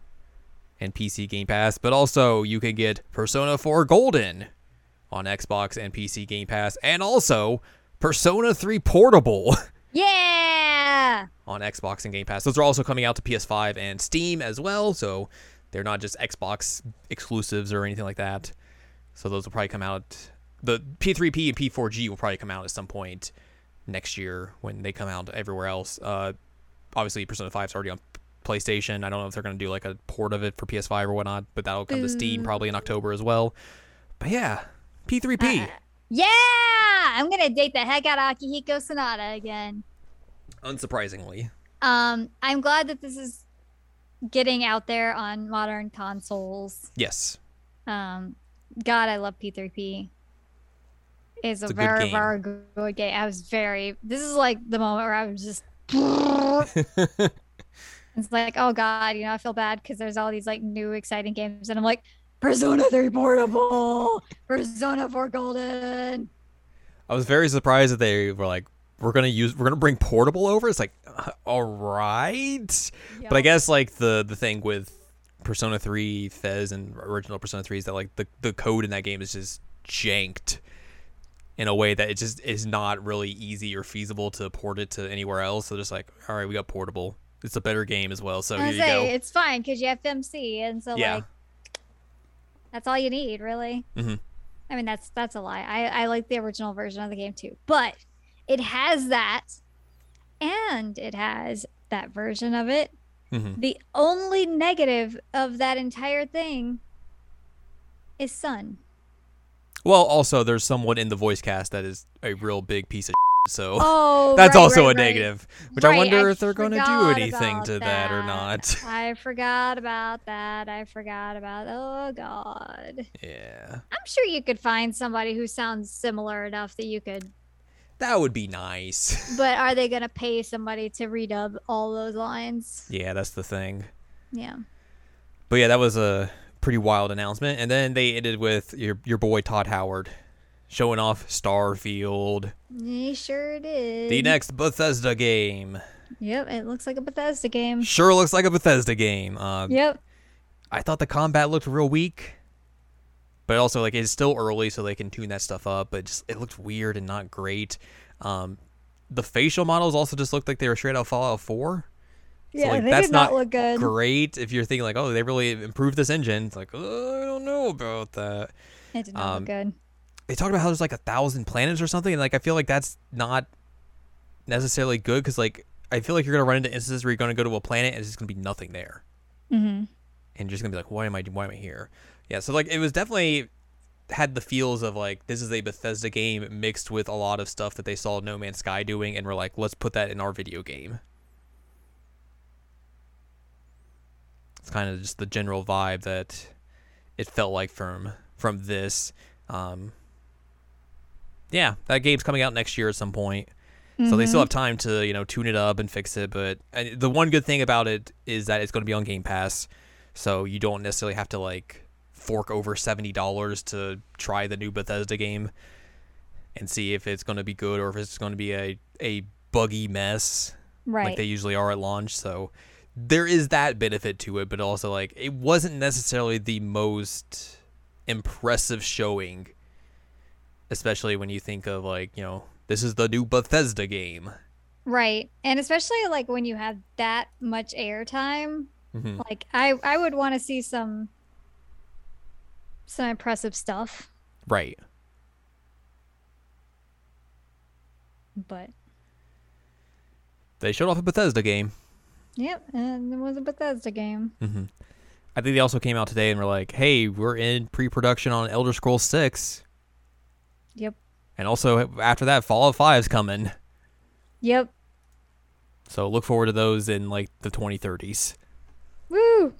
and PC Game Pass, but also you can get Persona 4 Golden on Xbox and PC Game Pass, and also Persona 3 Portable. Yeah. on Xbox and Game Pass. Those are also coming out to PS5 and Steam as well. So They're not just Xbox exclusives or anything like that. So those will probably come out. The P3P and P4G will probably come out at some point next year when they come out everywhere else. Uh, obviously, Persona 5 is already on PlayStation. I don't know if they're going to do like a port of it for PS5 or whatnot, but that'll come to Steam probably in October as well. But yeah, P3P. Uh, yeah, I'm gonna date the heck out of Akihiko Sanada again. Unsurprisingly. Um, I'm glad that this is getting out there on modern consoles. Yes. Um, God, I love P3P. It's, It's a, a very, very good game. I was very. This is like the moment where I was just. it's like, oh God, you know, I feel bad because there's all these like new exciting games, and I'm like, Persona 3 Portable, Persona 4 Golden. I was very surprised that they were like, we're gonna use, we're gonna bring portable over. It's like, uh, all right, but I guess like the the thing with Persona Three, FES, and original Persona Three is that like the the code in that game is just janked in a way that it just is not really easy or feasible to port it to anywhere else. So just like, all right, we got portable. It's a better game as well. So here was you go. it's fine because you have FMC, and so Yeah. like that's all you need, really. Mhm. I mean, that's that's a lie. I I like the original version of the game too, but it has that, and it has that version of it. hmm The only negative of that entire thing is Sun. Well, also there's someone in the voice cast that is a real big piece of shit, so. Oh, That's right, also right, a right. negative, which I Right, wonder if they're going to do anything to that or not. I forgot about that. I forgot about. Oh God. Yeah, I'm sure you could find somebody who sounds similar enough that you could. That would be nice. But are they gonna pay somebody to redub all those lines? yeah, that's the thing. Yeah. But yeah, that was a pretty wild announcement. And then they ended with your your boy Todd Howard showing off Starfield, He sure did. the next Bethesda game. Yep, it looks like a Bethesda game. Sure looks like a Bethesda game. Uh, Yep. I thought the combat looked real weak, but also like it's still early, so they can tune that stuff up. But just it looked weird and not great. Um, the facial models also just looked like they were straight out of Fallout Four. So, Yeah, like, they that's did not not look good. Great if you're thinking like, oh, they really improved this engine. It's like, oh, I don't know about that. It did not um, look good. They talked about how there's like a thousand planets or something, and like I feel like that's not necessarily good because like I feel like you're gonna run into instances where you're gonna go to a planet and it's just gonna be nothing there. Mm-hmm. and you're just gonna be like, why am I why am I here? Yeah, so like it was definitely had the feels of like this is a Bethesda game mixed with a lot of stuff that they saw No Man's Sky doing, and we're like, let's put that in our video game. It's kind of just the general vibe that it felt like from from this. Um, yeah, that game's coming out next year at some point. So they still have time to, you know, tune it up and fix it. But and the one good thing about it is that it's going to be on Game Pass, so you don't necessarily have to like fork over seventy dollars to try the new Bethesda game and see if it's going to be good or if it's going to be a a buggy mess right. like they usually are at launch. So there is that benefit to it, but also like it wasn't necessarily the most impressive showing, especially when you think of like you know this is the new Bethesda game. Right. And especially like when you have that much airtime, Mhm. like I I would want to see some some impressive stuff, Right. but They showed off a Bethesda game. yep, and it was a Bethesda game. Mm-hmm. I think they also came out today and were like, "Hey, we're in pre-production on Elder Scrolls 6." Yep. And also after that, Fallout 5 is coming. Yep. So look forward to those in like the 2030s. Woo!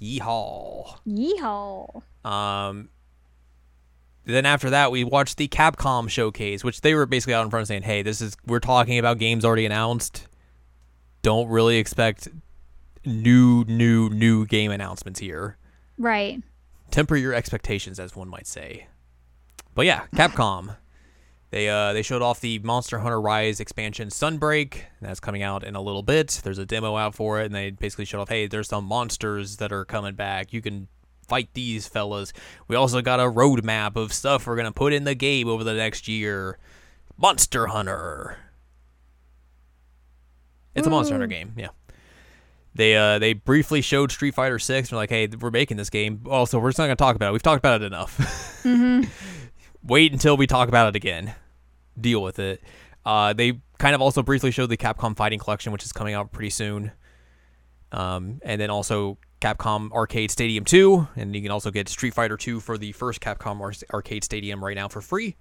Yeehaw. Yeehaw. Um, then after that, we watched the Capcom showcase, which they were basically out in front saying, "Hey, this is we're talking about games already announced. Don't really expect new, new, new game announcements here. Right. Temper your expectations, as one might say." But yeah, Capcom. They uh they showed off the Monster Hunter Rise expansion Sunbreak. That's coming out in a little bit. There's a demo out for it, and they basically showed off, hey, there's some monsters that are coming back. You can fight these fellas. We also got a roadmap of stuff we're gonna put in the game over the next year. Monster Hunter. It's a Monster Hunter game, yeah. They uh they briefly showed Street Fighter Six. They're like, hey, we're making this game. Also, we're just not gonna talk about it. We've talked about it enough. hmm Wait until we talk about it again. Deal with it. Uh, they kind of also briefly showed the Capcom Fighting Collection, which is coming out pretty soon. Um, and then also Capcom Arcade Stadium 2, and you can also get Street Fighter 2 for the first Capcom Ar- Arcade Stadium right now for free.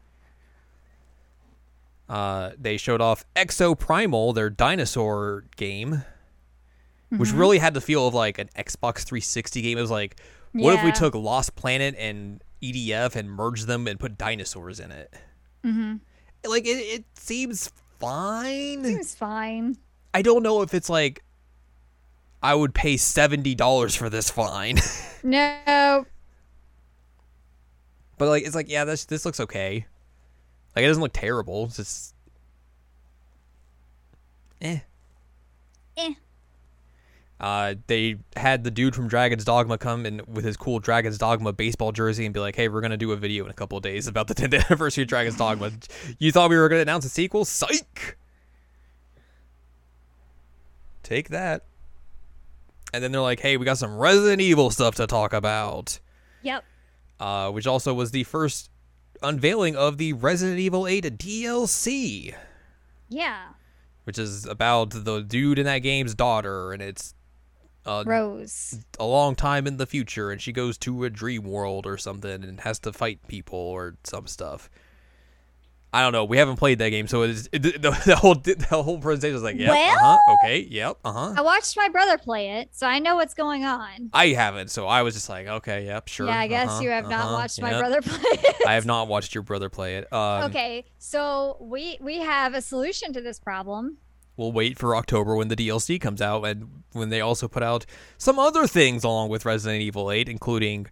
Uh, they showed off Exoprimal, their dinosaur game, which Mm-hmm. really had the feel of like an Xbox 360 game. It was like, what if we took Lost Planet and EDF and merged them and put dinosaurs in it? hmm Like, it, it seems fine. Seems fine. I don't know if it's like, I would pay $70 for this fine. No. But like, it's like, yeah, this this looks okay. Like, it doesn't look terrible. It's just, eh. Eh. Uh, they had the dude from Dragon's Dogma come in with his cool Dragon's Dogma baseball jersey and be like, "Hey, we're gonna do a video in a couple of days about the 10th anniversary of Dragon's Dogma." You thought we were gonna announce a sequel? Psych! Take that. And then they're like, "Hey, we got some Resident Evil stuff to talk about." Yep. uh, which also was the first unveiling of the Resident Evil 8 DLC, Yeah. which is about the dude in that game's daughter, and it's uh, Rose. a long time in the future, and she goes to a dream world or something and has to fight people or some stuff. I don't know. We haven't played that game, so it's, it, the, the whole the whole presentation is like, yeah, Well- uh-huh, okay, yep, uh huh. I watched my brother play it, so I know what's going on. I haven't, so I was just like, okay, yep, sure. yeah, I guess uh-huh, you have not uh-huh, watched my brother play it. I have not watched your brother play it. Um, okay, so we we have a solution to this problem. we'll wait for October when the DLC comes out and when they also put out some other things along with Resident Evil 8, including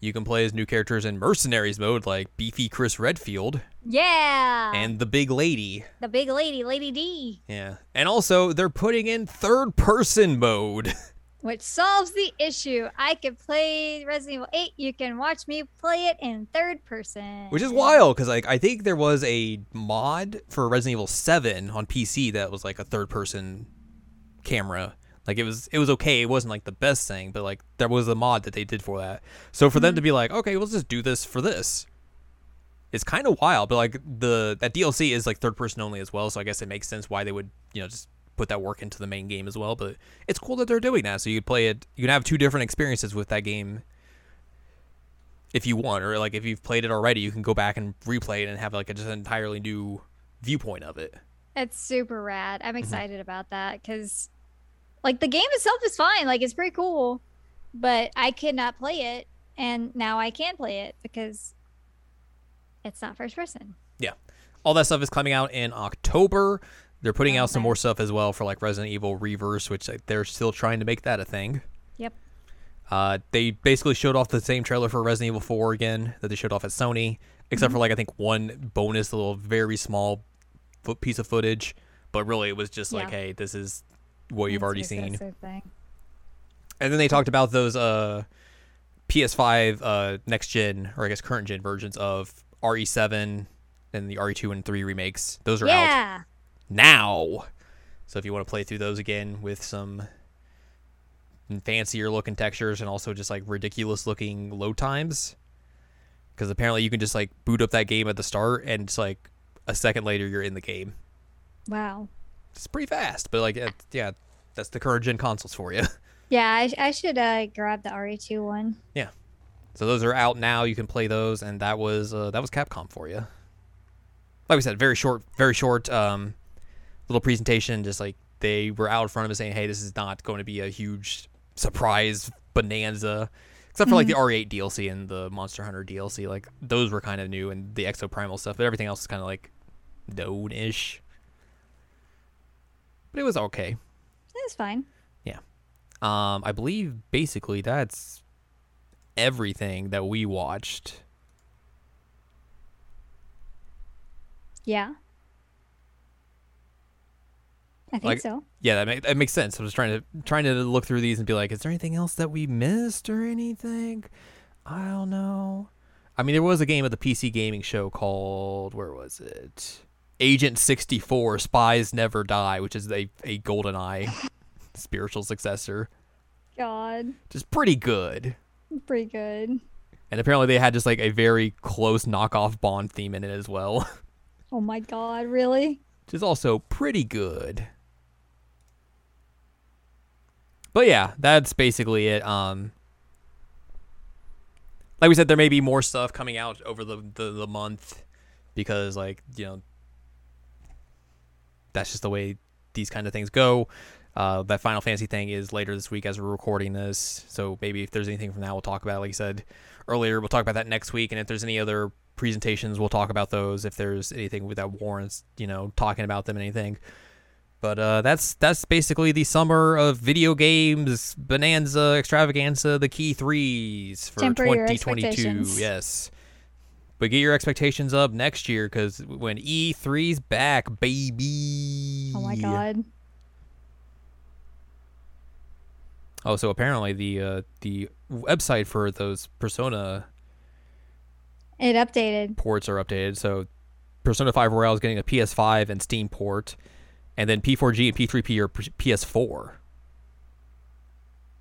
you can play as new characters in Mercenaries mode like Beefy Chris Redfield Yeah. and the Big Lady. the big lady, Lady D, Yeah. And also they're putting in third person mode. which solves the issue. I could play Resident Evil 8. You can watch me play it in third person. Which is wild because like I think there was a mod for Resident Evil 7 on PC that was like a third person camera. Like it was it was okay. It wasn't like the best thing, but like there was a mod that they did for that. So for them to be like, okay, let's just do this for this. It's kind of wild, but like the that DLC is like third person only as well, so I guess it makes sense why they would, you know, just put that work into the main game as well, but it's cool that they're doing that. So you could play it you can have two different experiences with that game if you want, or like if you've played it already, you can go back and replay it and have like a just an entirely new viewpoint of it. It's super rad. Mm-hmm. I'm excited about that because, like, the game itself is fine. Like, it's pretty cool, but I could not play it, and now I can play it because it's not first person. Yeah, all that stuff is coming out in October. They're putting out some Okay. more stuff as well for like Resident Evil Re:Verse, which like, they're still trying to make that a thing. Yep. Uh, they basically showed off the same trailer for Resident Evil 4 again that they showed off at Sony, except for like I think one bonus, little very small foot piece of footage. But really, it was just like, Yeah. hey, this is what you've already seen. the same thing. And then they talked about those uh, PS5 uh, next gen, or I guess current gen versions of RE7 and the RE2 and 3 remakes. Those are out now. So if you want to play through those again with some fancier looking textures and also just like ridiculous looking load times, because apparently you can just like boot up that game at the start and it's like a second later you're in the game. Wow. It's pretty fast, but like it, yeah, that's the current gen consoles for you. Yeah, I, I should uh, grab the RE2 one. Yeah, so those are out now. You can play those, and that was uh, that was Capcom for you. Like we said, very short, very short um, little presentation. Just like they were out in front of us saying, "Hey, this is not going to be a huge surprise bonanza," except for like the RE8 DLC and the Monster Hunter DLC. Like those were kind of new, and the Exoprimal stuff. But everything else is kind of like known-ish. But it was okay. It was fine. Yeah. Um, I believe basically that's everything that we watched. Yeah. I think Like- so. Yeah, that, make, that makes sense. I was trying to trying to look through these and be like, is there anything else that we missed or anything? I don't know. I mean, there was a game at the PC gaming show called where was it? Agent 64 Spies Never Die, which is a a GoldenEye spiritual successor. God, Just pretty good. pretty good. And apparently they had just like a very close knockoff Bond theme in it as well, Oh my God, really? which is also pretty good. But yeah, that's basically it. Um, like we said, there may be more stuff coming out over the, the, the month because, like, you know, that's just the way these kind of things go. Uh, that Final Fantasy thing is later this week as we're recording this. So maybe if there's anything from that, we'll talk about it. Like I said earlier, we'll talk about that next week. And if there's any other presentations, we'll talk about those. If there's anything that warrants, you know, talking about them and anything. But uh, that's that's basically the summer of video games bonanza extravaganza, the key threes for Temper 2022. Yes, but get your expectations up next year because when E3's back, baby. Oh my God. Oh, so apparently the uh, the website for those Persona It updated. ports are updated. So Persona 5 Royal is getting a PS5 and Steam port, and then P4G and P3P are PS4.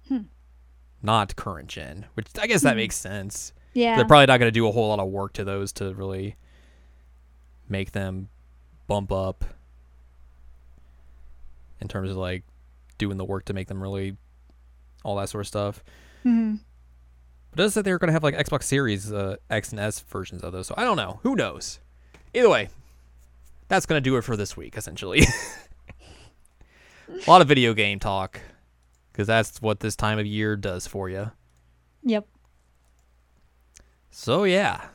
Hmm. Not current gen, which I guess that makes sense. Yeah. They're probably not going to do a whole lot of work to those to really make them bump up in terms of like doing the work to make them really all that sort of stuff. hmm But it does say they're going to have like Xbox Series uh, X and S versions of those. So I don't know. Who knows? Either way, that's going to do it for this week, essentially. a lot of video game talk because that's what this time of year does for you. Yep. So yeah.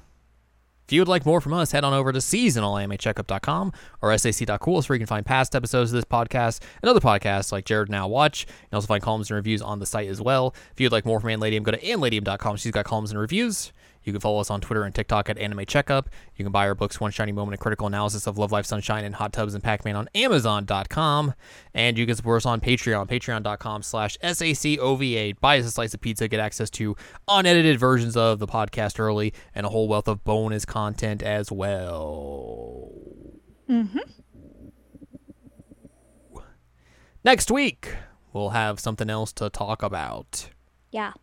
If you would like more from us, head on over to seasonalanimecheckup.com or sac.cool where you can find past episodes of this podcast and other podcasts like Jared Now Watch. You can also find columns and reviews on the site as well. If you'd like more from Anladium, go to anladium.com. She's got columns and reviews. You can follow us on Twitter and TikTok at Anime Checkup. You can buy our books, One Shiny Moment, a critical analysis of Love Live Sunshine, and Hot Tubs and Pac-Man on Amazon.com. And you can support us on Patreon, patreon.com slash SACOVA. Buy us a slice of pizza, get access to unedited versions of the podcast early, and a whole wealth of bonus content as well. Mm-hmm. Next week, we'll have something else to talk about. Yeah.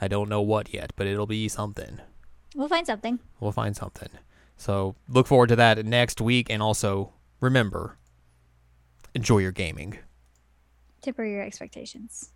I don't know what yet, but it'll be something. We'll find something. We'll find something. So look forward to that next week. And also remember, enjoy your gaming. Temper your expectations.